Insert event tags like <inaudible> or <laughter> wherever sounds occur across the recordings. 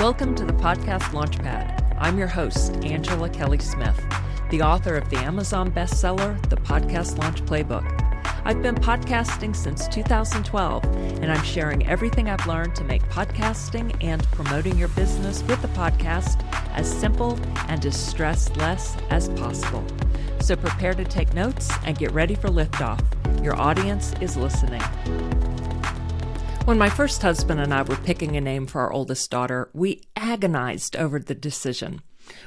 Welcome to the Podcast Launchpad. I'm your host, Angela Kelly Smith, the author of the Amazon bestseller, The Podcast Launch Playbook. I've been podcasting since 2012, and I'm sharing everything I've learned to make podcasting and promoting your business with the podcast as simple and as stress less as possible. So prepare to take notes and get ready for liftoff. Your audience is listening. When my first husband and I were picking a name for our oldest daughter, we agonized over the decision.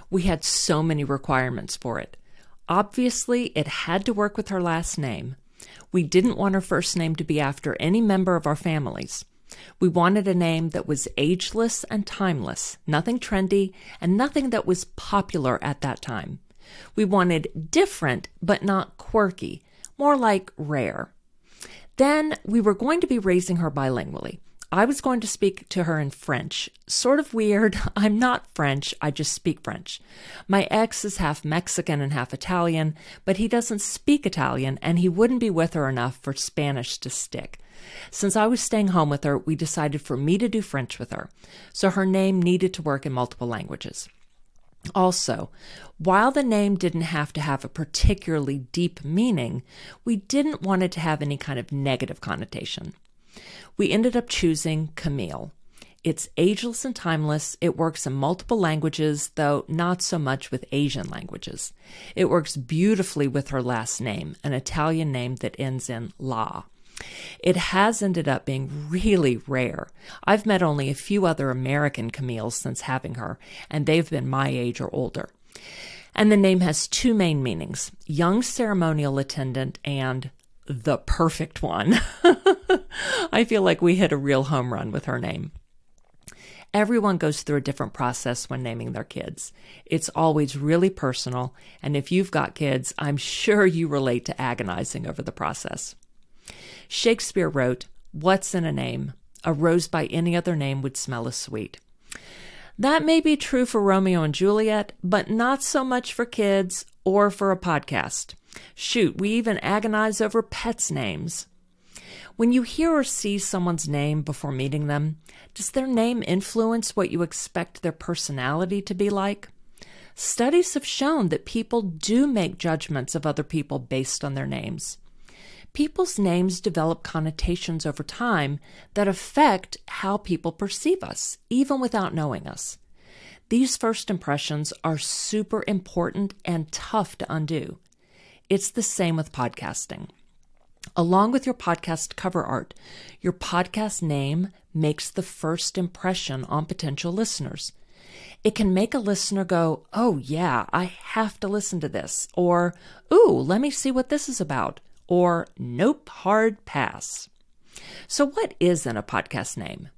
We had so many requirements for it. Obviously, it had to work with her last name. We didn't want her first name to be after any member of our families. We wanted a name that was ageless and timeless, nothing trendy, and nothing that was popular at that time. We wanted different, but not quirky, more like rare. Then we were going to be raising her bilingually. I was going to speak to her in French. Sort of weird. <laughs> I'm not French, I just speak French. My ex is half Mexican and half Italian, but he doesn't speak Italian and he wouldn't be with her enough for Spanish to stick. Since I was staying home with her, we decided for me to do French with her, so her name needed to work in multiple languages. Also, while the name didn't have to have a particularly deep meaning, we didn't want it to have any kind of negative connotation. We ended up choosing Camille. It's ageless and timeless. It works in multiple languages, though not so much with Asian languages. It works beautifully with her last name, an Italian name that ends in la. It has ended up being really rare. I've met only a few other American Camille's since having her, and they've been my age or older. And the name has two main meanings young ceremonial attendant and the perfect one. <laughs> I feel like we hit a real home run with her name. Everyone goes through a different process when naming their kids. It's always really personal, and if you've got kids, I'm sure you relate to agonizing over the process. Shakespeare wrote, What's in a name? A rose by any other name would smell as sweet. That may be true for Romeo and Juliet, but not so much for kids or for a podcast. Shoot, we even agonize over pets' names. When you hear or see someone's name before meeting them, does their name influence what you expect their personality to be like? Studies have shown that people do make judgments of other people based on their names people's names develop connotations over time that affect how people perceive us, even without knowing us. These first impressions are super important and tough to undo. It's the same with podcasting. Along with your podcast cover art, your podcast name makes the first impression on potential listeners. It can make a listener go, Oh, yeah, I have to listen to this. Or, Ooh, let me see what this is about or Nope Hard Pass. So, what is in a podcast name?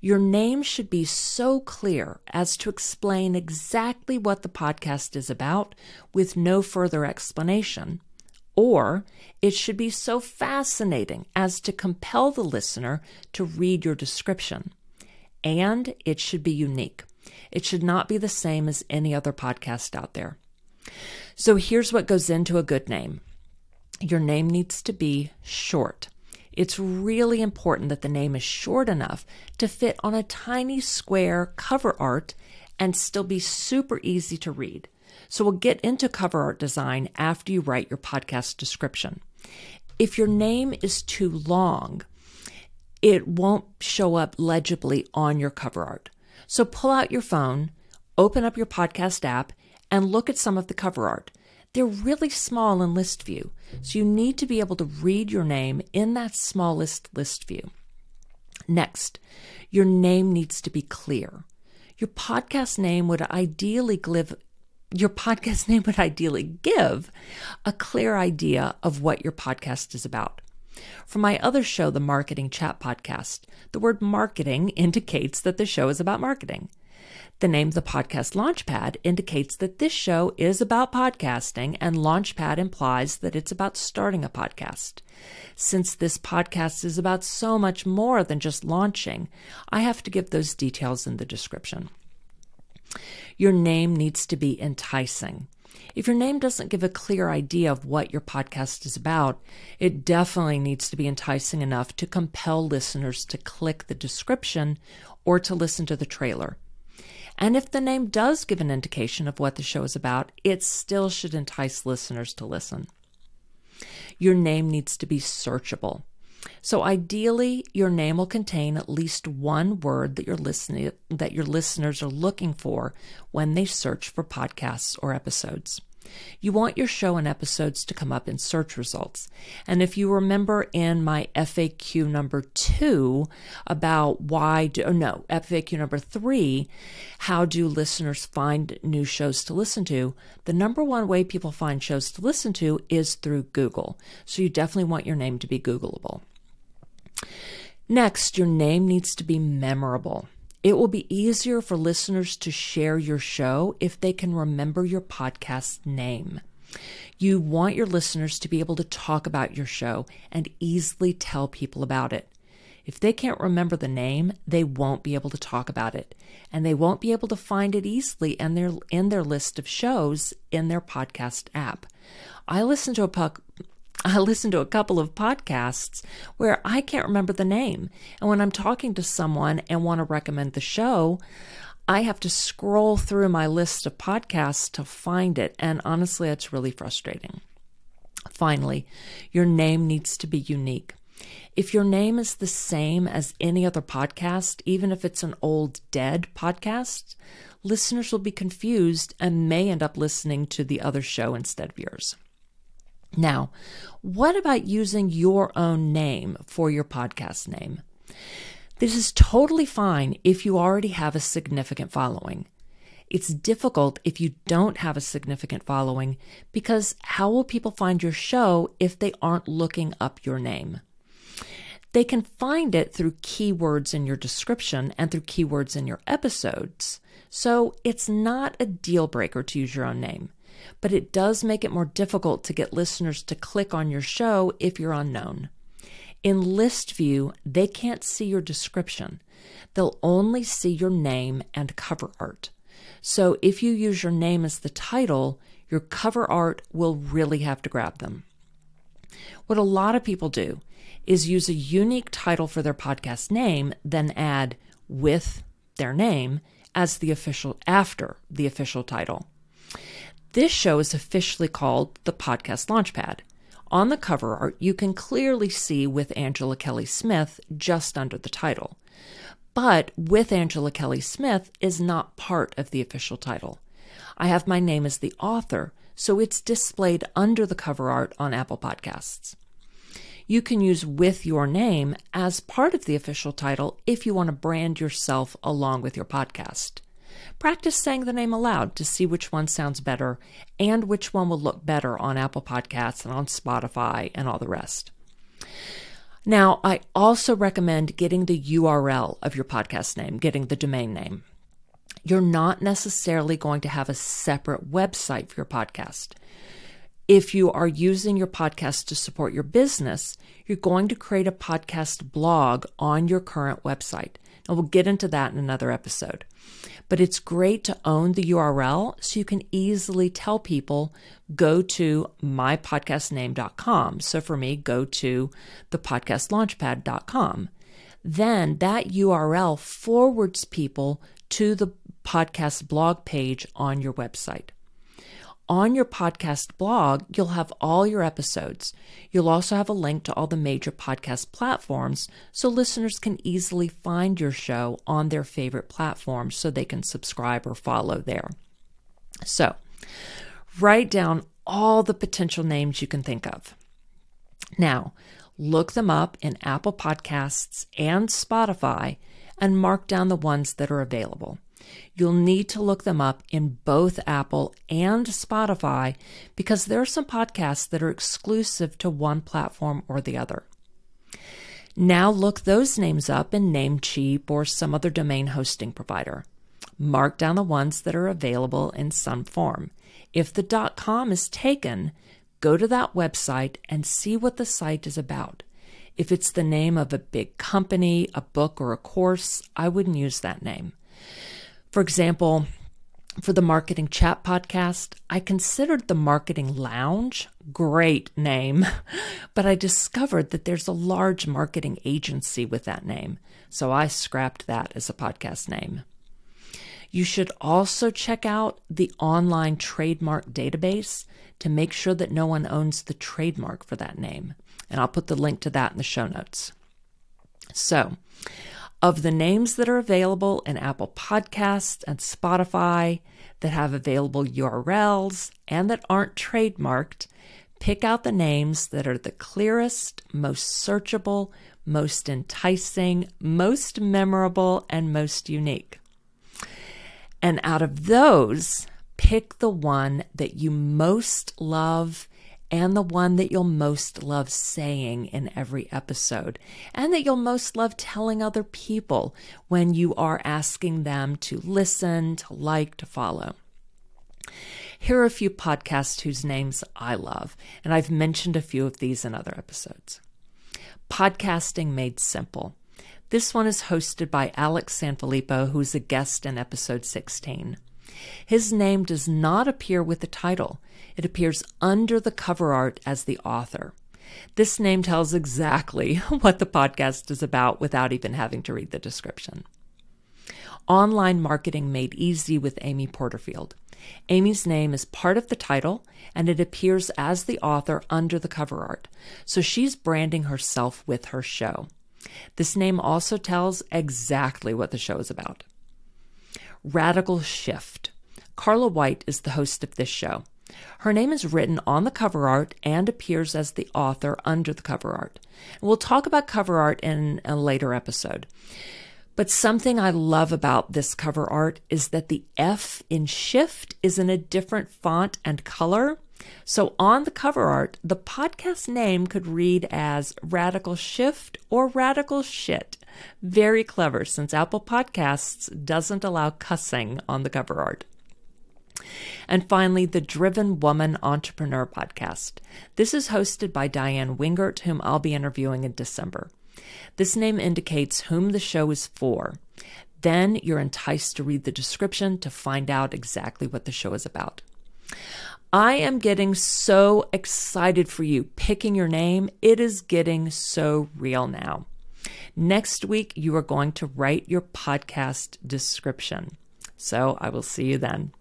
Your name should be so clear as to explain exactly what the podcast is about with no further explanation, or it should be so fascinating as to compel the listener to read your description. And it should be unique. It should not be the same as any other podcast out there. So here's what goes into a good name your name needs to be short. It's really important that the name is short enough to fit on a tiny square cover art and still be super easy to read. So we'll get into cover art design after you write your podcast description. If your name is too long, it won't show up legibly on your cover art. So pull out your phone, open up your podcast app, and look at some of the cover art. They're really small in list view, so you need to be able to read your name in that smallest list view. Next, your name needs to be clear. Your podcast name would ideally give your podcast <laughs> name would ideally give a clear idea of what your podcast is about. For my other show, the Marketing Chat Podcast, the word marketing <laughs> indicates that the show is about marketing. The name the podcast Launchpad indicates that this show is about podcasting, and Launchpad implies that it's about starting a podcast. Since this podcast is about so much more than just launching, I have to give those details in the description. Your name needs to be enticing. If your name doesn't give a clear idea of what your podcast is about, it definitely needs to be enticing enough to compel listeners to click the description or to listen to the trailer. And if the name does give an indication of what the show is about, it still should entice listeners to listen. Your name needs to be searchable. So ideally, your name will contain at least one word that your listening that your listeners are looking for when they search for podcasts or episodes. You want your show and episodes to come up in search results. And if you remember in my FAQ number two about why do, oh no, FAQ number three, how do listeners find new shows to listen to? The number one way people find shows to listen to is through Google. So you definitely want your name to be Googleable. Next, your name needs to be memorable. It will be easier for listeners to share your show if they can remember your podcast name. You want your listeners to be able to talk about your show and easily tell people about it. If they can't remember the name, they won't be able to talk about it, and they won't be able to find it easily in their in their list of shows in their podcast app. I listen to a I listen to a couple of podcasts where I can't remember the name. And when I'm talking to someone and want to recommend the show, I have to scroll through my list of podcasts to find it. And honestly, it's really frustrating. Finally, your name needs to be unique. If your name is the same as any other podcast, even if it's an old dead podcast, listeners will be confused and may end up listening to the other show instead of yours. Now, what about using your own name for your podcast name? This is totally fine if you already have a significant following. It's difficult if you don't have a significant following because how will people find your show if they aren't looking up your name? They can find it through keywords in your description and through keywords in your episodes. So it's not a deal breaker to use your own name but it does make it more difficult to get listeners to click on your show if you're unknown. In list view, they can't see your description. They'll only see your name and cover art. So if you use your name as the title, your cover art will really have to grab them. What a lot of people do is use a unique title for their podcast name, then add with their name as the official after the official title. This show is officially called the Podcast Launchpad. On the cover art, you can clearly see with Angela Kelly Smith just under the title. But with Angela Kelly Smith is not part of the official title. I have my name as the author, so it's displayed under the cover art on Apple Podcasts. You can use with your name as part of the official title if you want to brand yourself along with your podcast. Practice saying the name aloud to see which one sounds better and which one will look better on Apple Podcasts and on Spotify and all the rest. Now, I also recommend getting the URL of your podcast name, getting the domain name. You're not necessarily going to have a separate website for your podcast. If you are using your podcast to support your business, you're going to create a podcast blog on your current website. And we'll get into that in another episode. But it's great to own the URL so you can easily tell people go to mypodcastname.com. So for me, go to thepodcastlaunchpad.com. Then that URL forwards people to the podcast blog page on your website. On your podcast blog, you'll have all your episodes. You'll also have a link to all the major podcast platforms so listeners can easily find your show on their favorite platforms so they can subscribe or follow there. So, write down all the potential names you can think of. Now, look them up in Apple Podcasts and Spotify and mark down the ones that are available. You'll need to look them up in both Apple and Spotify because there are some podcasts that are exclusive to one platform or the other. Now look those names up in Namecheap or some other domain hosting provider. Mark down the ones that are available in some form. If the .com is taken, go to that website and see what the site is about. If it's the name of a big company, a book, or a course, I wouldn't use that name. For example, for the Marketing Chat podcast, I considered the Marketing Lounge great name, <laughs> but I discovered that there's a large marketing agency with that name, so I scrapped that as a podcast name. You should also check out the online trademark database to make sure that no one owns the trademark for that name. And I'll put the link to that in the show notes. So, of the names that are available in Apple Podcasts and Spotify that have available URLs and that aren't trademarked, pick out the names that are the clearest, most searchable, most enticing, most memorable, and most unique. And out of those, pick the one that you most love and the one that you'll most love saying in every episode, and that you'll most love telling other people when you are asking them to listen, to like, to follow. Here are a few podcasts whose names I love, and I've mentioned a few of these in other episodes. Podcasting Made Simple. This one is hosted by Alex Sanfilippo, who's a guest in episode 16. His name does not appear with the title, it appears under the cover art as the author. This name tells exactly <laughs> what the podcast is about without even having to read the description. Online Marketing Made Easy with Amy Porterfield. Amy's name is part of the title and it appears as the author under the cover art, so she's branding herself with her show. This name also tells exactly what the show is about. Radical Shift. Carla White is the host of this show. Her name is written on the cover art and appears as the author under the cover art. We'll talk about cover art in a later episode. But something I love about this cover art is that the F in shift is in a different font and color. So on the cover art, the podcast name could read as Radical Shift or Radical Shit. Very clever since Apple Podcasts doesn't allow cussing on the cover art. And finally, the Driven Woman Entrepreneur Podcast. This is hosted by Diane Wingert, whom I'll be interviewing in December. This name indicates whom the show is for. Then you're enticed to read the description to find out exactly what the show is about. I am getting so excited for you picking your name. It is getting so real now. Next week, you are going to write your podcast description. So I will see you then.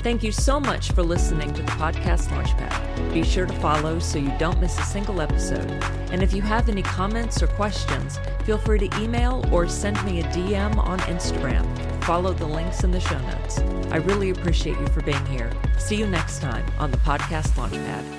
Thank you so much for listening to the Podcast Launchpad. Be sure to follow so you don't miss a single episode. And if you have any comments or questions, feel free to email or send me a DM on Instagram. Follow the links in the show notes. I really appreciate you for being here. See you next time on the Podcast Launchpad.